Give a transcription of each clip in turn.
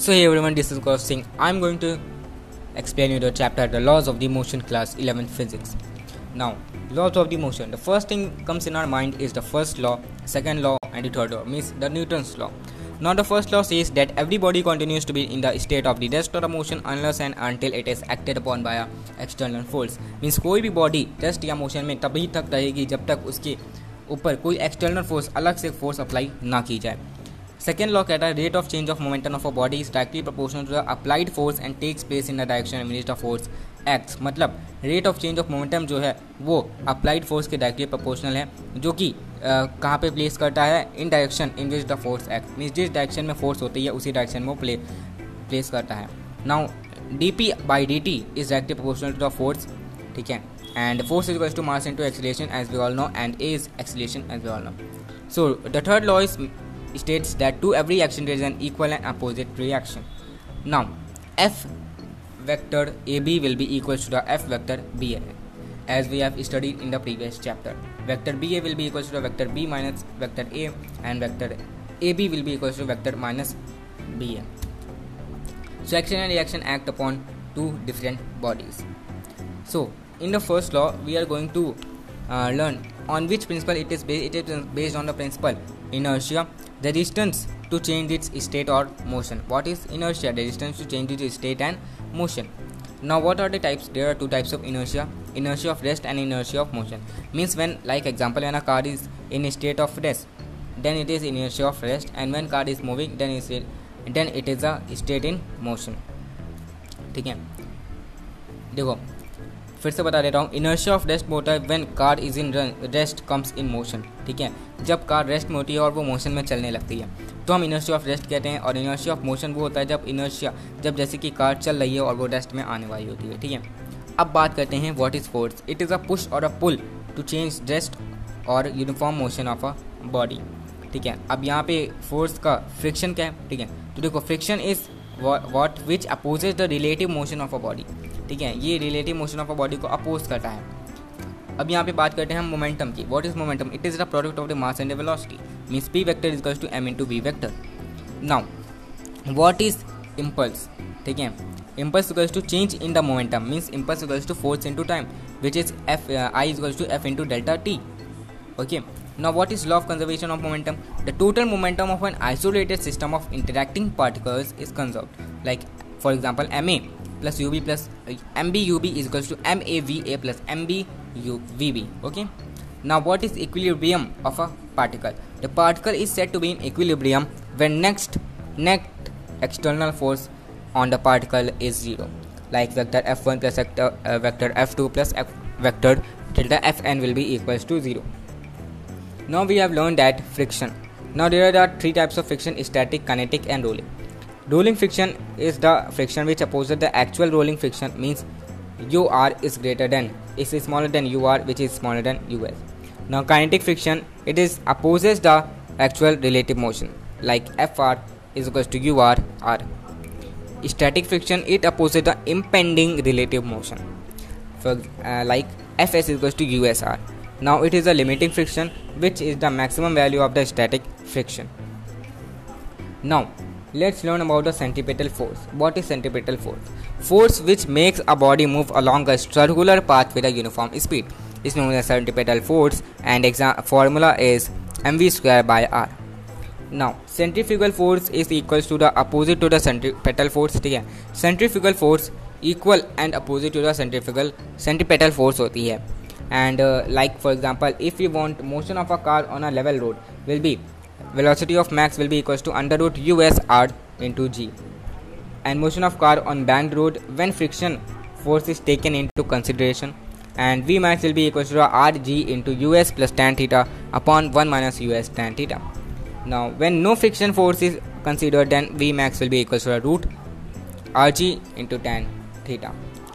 So hey everyone, this is Gaurav Singh. I'm going to explain you the chapter The Laws of the Motion class 11 Physics. Now, laws of the motion. The first thing comes in our mind is the first law, second law and the third law means the Newton's law. Now the first law says that every body continues to be in the state of the rest or motion unless and until it is acted upon by a external force. Means कोई भी body rest या motion में तभी तक रहेगी जब तक उसके ऊपर कोई एक्सटर्नल फोर्स अलग से फोर्स अप्लाई ना की जाए सेकेंड लॉ कहता है rate of change of momentum of a body is directly proportional to the applied force and takes place in the direction in which the force acts मतलब rate of change of momentum जो है, वो applied force के directly proportional है, जो कि कहाँ पे प्लेस करता है? In direction in which the force act means जिस डायरेक्शन में फोर्स होती है, उसी डायरेक्शन में वो प्ले प्लेस करता है। Now D P by D T is directly proportional to the force ठीक है? And force is equal to mass into acceleration, as we all know, and a is acceleration, as we all know. So, the third law is states that to every action there is an equal and opposite reaction. Now f vector ab will be equal to the f vector ba as we have studied in the previous chapter. Vector ba will be equal to the vector b minus vector a and vector ab will be equal to vector minus ba so action and reaction act upon two different bodies. So in the first law we are going to uh, learn on which principle it is based it is based on the principle inertia the distance to change its state or motion what is inertia the distance to change its state and motion now what are the types there are two types of inertia inertia of rest and inertia of motion means when like example when a car is in a state of rest then it is inertia of rest and when car is moving then is it then it is a state in motion ठीक है देखो फिर से बता देता हूँ inertia of rest होता है when car is in run rest comes in motion ठीक है? जब कार रेस्ट में होती है और वो मोशन में चलने लगती है। तो हम इनर्शिया ऑफ़ रेस्ट कहते हैं और इनर्शिया ऑफ़ मोशन वो होता है जब इनर्शिया जब जैसे कि कार चल रही है और वो रेस्ट में आने वाली होती है, ठीक है? अब बात करते हैं what is force it is a push or a pull to change rest or uniform motion of a body ठीक है? अब यहाँ पे फोर्स का फ्रिक्शन क्या है? ठीक है? तो देखो friction is what which opposes the relative motion of a body ठीक है, ये relative motion of a body को अपोज करता है। अब यहाँ पे बात करते हैं हम मोमेंटम की। What is momentum it is the product of the mass and velocity means P vector is to M into V vector now what is impulse ठीक है इम्पल्स गज to change in the momentum means impulse गज to force into time which is F I is गज to F into delta T okay now what is law of conservation of momentum the total momentum of an isolated system of interacting particles is conserve like for example M A plus ub plus uh, mb ub is equals to mava plus mb vb okay? Now what is equilibrium of a particle? The particle is said to be in equilibrium when next net external force on the particle is 0 like vector f1 plus vector, uh, vector f2 plus f vector delta fn will be equals to 0 now we have learned that friction. Now there are three types of friction static kinetic and rolling rolling friction is the friction which opposes the actual rolling friction means ur is greater than is smaller than ur which is smaller than us now kinetic friction it is opposes the actual relative motion like fr is equals to ur r static friction it opposes the impending relative motion for uh, like fs is equals to usr now it is a limiting friction which is the maximum value of the static friction. Now let's learn about the centripetal force what is centripetal force force which makes a body move along a circular path with a uniform speed is known as centripetal force and exam formula is mv square by r now centrifugal force is equals to the opposite to the centripetal force ठीक है centrifugal force equal and opposite to the centrifugal centripetal force होती है and uh, like for example if we want motion of a car on a level road will be velocity of max will be equals to under root us r into g. And motion of car on banked road when friction force is taken into consideration and v max will be equals to rg into us plus tan theta upon 1 minus us tan theta. Now when no friction force is considered then v max will be equal to root rg into tan theta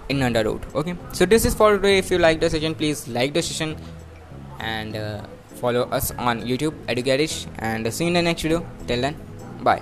in under root okay? So this is for today. If you like the session please like the session and uh, follow us on youtube educatish and see you in the next video. Till then bye